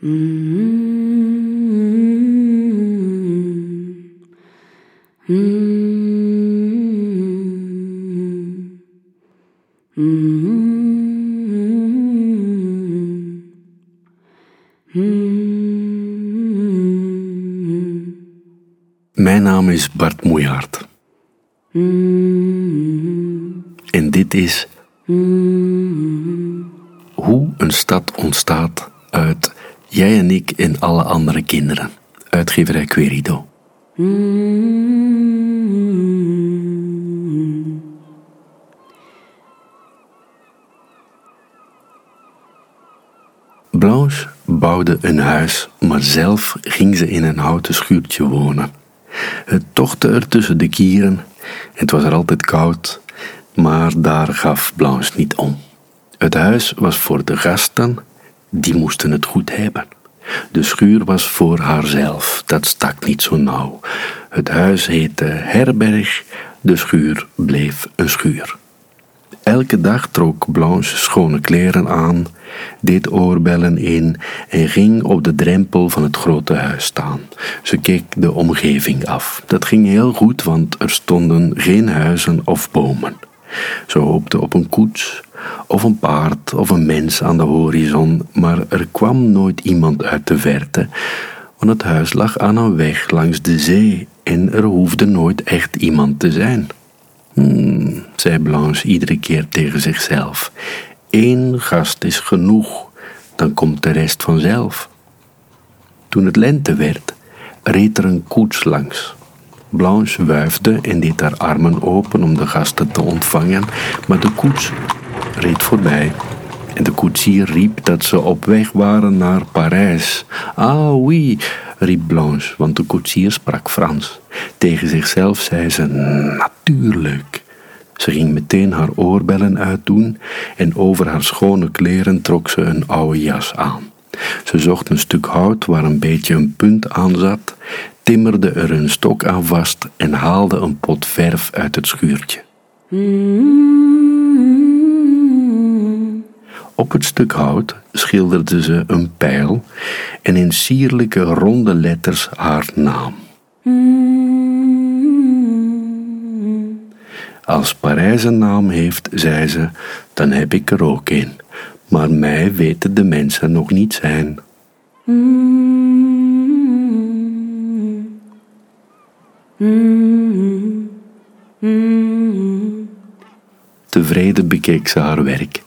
Mijn naam is Bart Moejaert. En dit is hoe een stad ontstaat uit jij en ik en alle andere kinderen. Uitgeverij Querido. Blanche bouwde een huis, maar zelf ging ze in een houten schuurtje wonen. Het tochtte er tussen de kieren, het was er altijd koud, maar daar gaf Blanche niet om. Het huis was voor de gasten, die moesten het goed hebben. De schuur was voor haarzelf, dat stak niet zo nauw. Het huis heette herberg, de schuur bleef een schuur. Elke dag trok Blanche schone kleren aan, deed oorbellen in en ging op de drempel van het grote huis staan. Ze keek de omgeving af. Dat ging heel goed, want er stonden geen huizen of bomen. Ze hoopte op een koets, of een paard, of een mens aan de horizon, maar er kwam nooit iemand uit de verte, want het huis lag aan een weg langs de zee en er hoefde nooit echt iemand te zijn. Hmm, zei Blanche iedere keer tegen zichzelf. Eén gast is genoeg, dan komt de rest vanzelf. Toen het lente werd, reed er een koets langs. Blanche wuifde en deed haar armen open om de gasten te ontvangen, maar de koets reed voorbij. En de koetsier riep dat ze op weg waren naar Parijs. Ah oui, riep Blanche, want de koetsier sprak Frans. Tegen zichzelf zei ze: Natuurlijk. Ze ging meteen haar oorbellen uitdoen en over haar schone kleren trok ze een oude jas aan. Ze zocht een stuk hout waar een beetje een punt aan zat, timmerde er een stok aan vast en haalde een pot verf uit het schuurtje. Op het stuk hout schilderde ze een pijl en in sierlijke ronde letters haar naam. Als Parijs een naam heeft, zei ze, dan heb ik er ook een. Maar mij weten de mensen nog niet zijn. Tevreden bekeek ze haar werk.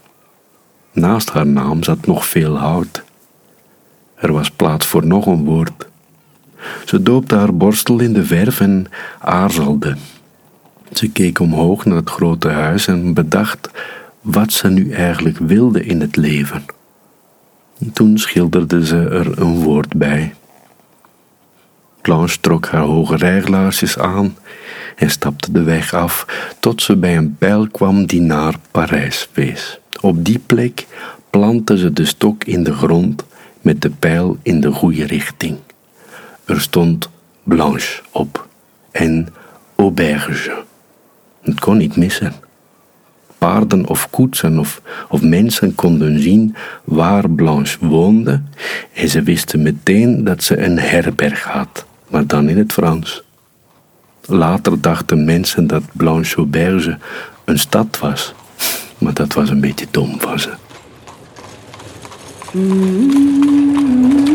Naast haar naam zat nog veel hout. Er was plaats voor nog een woord. Ze doopte haar borstel in de verf en aarzelde. Ze keek omhoog naar het grote huis en bedacht wat ze nu eigenlijk wilde in het leven. toen schilderde ze er een woord bij. Blanche trok haar hoge rijglaarsjes aan en stapte de weg af tot ze bij een pijl kwam die naar Parijs wees. Op die plek plantte ze de stok in de grond met de pijl in de goede richting. Er stond Blanche op en auberge. Het kon niet missen. Paarden of koetsen of, of mensen konden zien waar Blanche woonde en ze wisten meteen dat ze een herberg had, maar dan in het Frans. Later dachten mensen dat Blanche Auberge een stad was, maar dat was een beetje dom van ze. Mm-hmm.